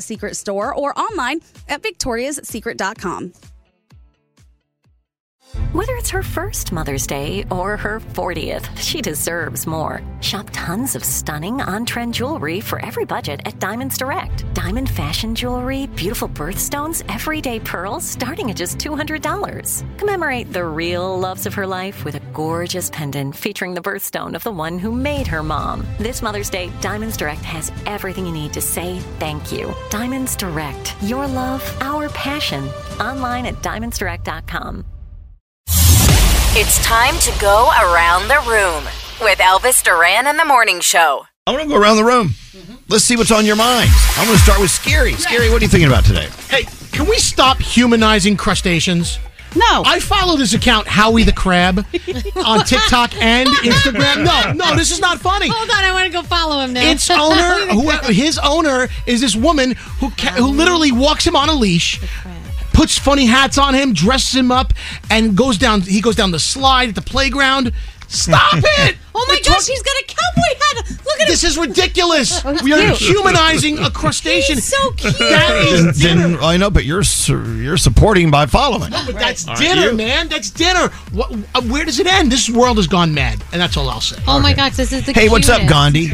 Secret store or online at victoriassecret.com. Whether it's her first Mother's Day or her 40th, she deserves more. Shop tons of stunning on trend jewelry for every budget at Diamonds Direct. Diamond fashion jewelry, beautiful birthstones, everyday pearls starting at just $200. Commemorate the real loves of her life with a gorgeous pendant featuring the birthstone of the one who made her mom. This Mother's Day, Diamonds Direct has everything you need to say thank you. Diamonds Direct, your love, our passion. Online at diamondsdirect.com. It's time to go around the room with Elvis Duran and the Morning Show. I want to go around the room. Mm-hmm. Let's see what's on your mind. I'm going to start with Skeery. Skeery, what are you thinking about today? Hey, can we stop humanizing crustaceans? No. I follow this account, Howie the Crab, on TikTok and Instagram. No, no, this is not funny. Hold on, I want to go follow him now. Its owner, who, his owner, is this woman who ca- who literally walks him on a leash, puts funny hats on him, dresses him up, and goes down. He goes down the slide at the playground. Stop it! oh my gosh, talk- he's got a cowboy hat. Look at This him. is ridiculous. Oh, we are cute. humanizing a crustacean. He's so cute. That is dinner. Then, I know, but you're su- you're supporting by following. No, but that's Aren't dinner, you? man. That's dinner. What, uh, where does it end? This world has gone mad, and that's all I'll say. Oh my gosh, this is the Hey, what's up, cutest. Gandhi?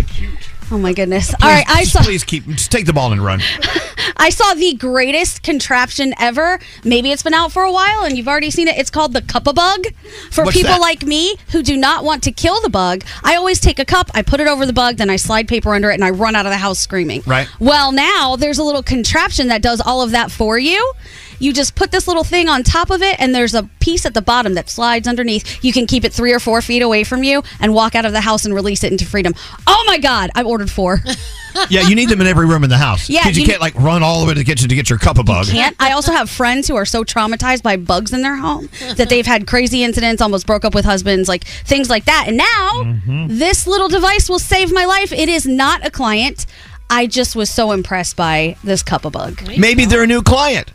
Oh my goodness. All right, I saw Please keep just take the ball and run. I saw the greatest contraption ever. Maybe it's been out for a while and you've already seen it. It's called the cup bug. For What's people that? like me who do not want to kill the bug, I always take a cup, I put it over the bug, then I slide paper under it and I run out of the house screaming. Right. Well, now there's a little contraption that does all of that for you. You just put this little thing on top of it, and there's a piece at the bottom that slides underneath. You can keep it three or four feet away from you and walk out of the house and release it into freedom. Oh my God, I ordered four. Yeah, you need them in every room in the house. Yeah, because you, you- can't like run all the way to the kitchen to get your Cup-O-Bug. can't. I also have friends who are so traumatized by bugs in their home that they've had crazy incidents, almost broke up with husbands, like things like that. And now mm-hmm. this little device will save my life. It is not a client. I just was so impressed by this Cup-O-Bug. Maybe they're a new client.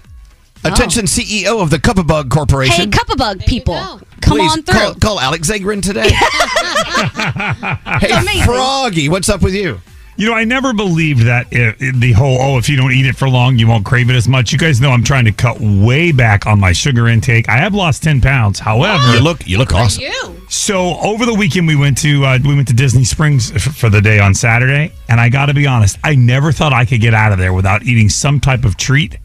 Attention, CEO of the Cup-O-Bug Corporation. Hey, Cup-O-Bug people, come Please on through. Call, call Alex Zagrin today. hey, amazing. Froggy, what's up with you? You know, I never believed that i the whole, oh, if you don't eat it for long, you won't crave it as much. You guys know I'm trying to cut way back on my sugar intake. I have lost 10 pounds. However, You look, you look awesome. You. so over the weekend we went to uh, we went to Disney Springs f- for the day on Saturday, and I got to be honest, I never thought I could get out of there without eating some type of treat,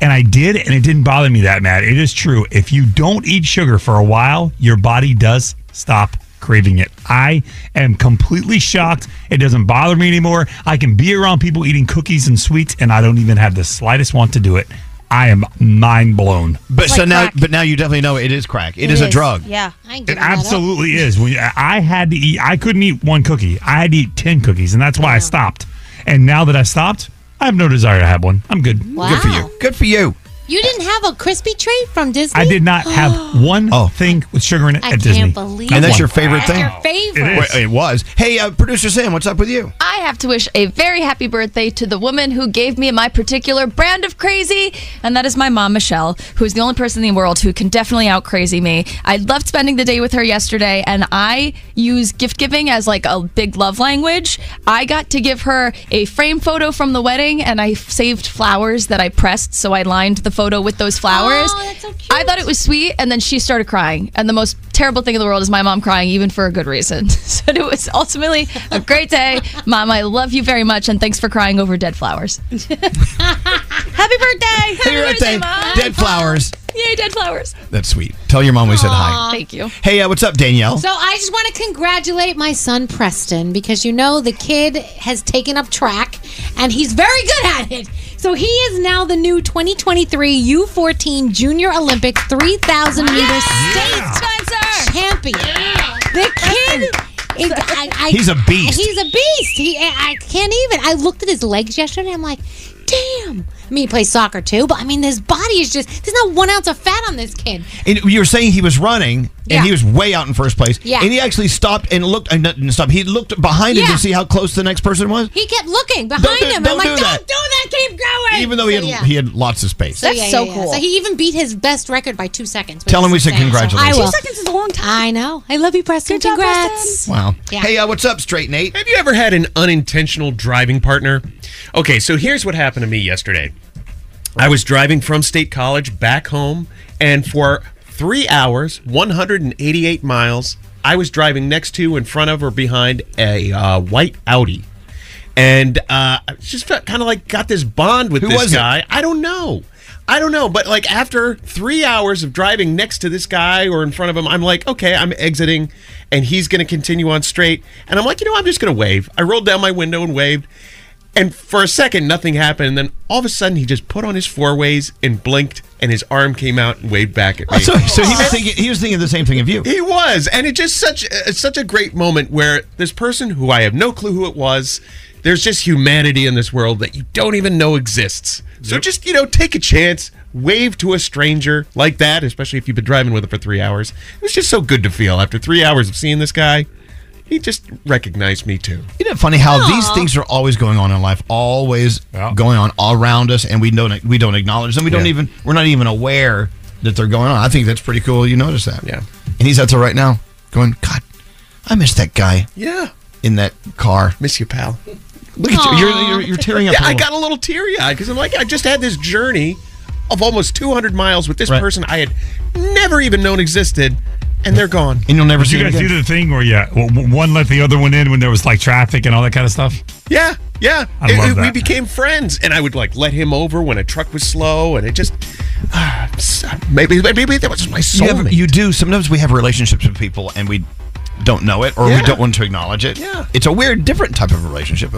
and I did, and it didn't bother me that bad. It is true. If you don't eat sugar for a while, your body does stop craving it. I am completely shocked. It doesn't bother me anymore. I can be around people eating cookies and sweets, and I don't even have the slightest want to do it. I am mind blown. But so now, crack. but now you definitely know it is crack. it is, a drug. Yeah. I ain't It giving that up. absolutely is. When I had to eat, I couldn't eat one cookie. I had to eat ten cookies, and that's why I stopped. And now that I stopped, I have no desire to have one. I'm good. Wow. Good for you. Good for you. You didn't have a crispy treat from Disney? I did not have one Oh. thing with sugar in it I at Disney. can't believe And that's your favorite thing? Your favorite. It is. It was. Hey, uh, producer Sam, what's up with you? I have to wish a very happy birthday to the woman who gave me my particular brand of crazy, and that is my mom, Michelle, who is the only person in the world who can definitely out crazy me. I loved spending the day with her yesterday, and I use gift giving as like a big love language. I got to give her a frame photo from the wedding, and I saved flowers that I pressed, so I lined the photo with those flowers. Oh, that's so cute. I thought it was sweet, and then she started crying. And the most terrible thing in the world is my mom crying, even for a good reason. so it was ultimately a great day. Mom, I love you very much, and thanks for crying over dead flowers. Happy birthday! Happy Happy birthday, Mom! Dead Flowers. Yay, dead flowers! That's sweet. Tell your mom we said hi. Thank you. Hey, uh, what's up, Danielle? So I just want to congratulate my son Preston because you know the kid has taken up track and he's very good at it. So he is now the new 2023 U14 Junior Olympics 3000 meter state Spencer! champion. The kid is I, I, He's a beast. He's a beast. He I can't even. I looked at his legs yesterday. I'm like, damn. I mean, he plays soccer too, but I mean, his body is just. There's not one ounce of fat on this kid. And you were saying he was running, and Yeah. he was way out in first place. Yeah. And he actually stopped and looked. And didn't stop. He looked behind him to see how close the next person was. He kept looking behind Don't do- him. don't I'm like, do that. don't do that. Keep going. Even though he had yeah. he had lots of space. That's so cool. So he even beat his best record by two seconds. Tell him we said insane. So congratulations. I Two. Seconds is a long time. I know. I love you, Preston. Good job, Congrats. wow. Yeah. Hey, uh, what's up, Straight Nate? Have you ever had an unintentional driving partner? Okay, so here's what happened to me yesterday. I was driving from State College back home, and for three hours, 188 miles, I was driving next to, in front of, or behind a uh, white Audi. And uh, I just felt kind of like got this bond with Who this was it? guy. I don't know. I don't know, but like after three hours of driving next to this guy or in front of him, I'm like, okay, I'm exiting, and he's going to continue on straight. And I'm like, you know, I'm just going to wave. I rolled down my window and waved, and for a second, nothing happened. And then all of a sudden, he just put on his four ways and blinked, and his arm came out and waved back at me. So, so he was thinking he was thinking the same thing of you. He was, and it's just such it's such a great moment where this person who I have no clue who it was. There's just humanity in this world that you don't even know exists. So just you know, take a chance, wave to a stranger like that, especially if you've been driving with him for three hours. It was just so good to feel after three hours of seeing this guy. He just recognized me too. Isn't it funny how these things are always going on in life, always Yeah. going on all around us, and we don't we don't acknowledge them. We don't Yeah. even we're not even aware that they're going on. I think that's pretty cool. You notice that, Yeah. And he's out there right now, going, God, I miss that guy Yeah, in that car. miss you, pal. Look at you, you're, you're you're tearing up. Yeah, a I got a little teary eyed because I'm like, I just had this journey of almost 200 miles with this Right. person I had never even known existed, and they're gone. and you'll never Did see you him guys again. do the thing where yeah, well, one let the other one in when there was like traffic and all that kind of stuff? Yeah, yeah. I It- love it- We became friends, and I would like let him over when a truck was slow, and it just ah, maybe maybe that was my You, have- soulmate. you do. Sometimes we have relationships with people and we don't know it or we don't want to acknowledge it. Yeah. It's a weird, different type of relationship.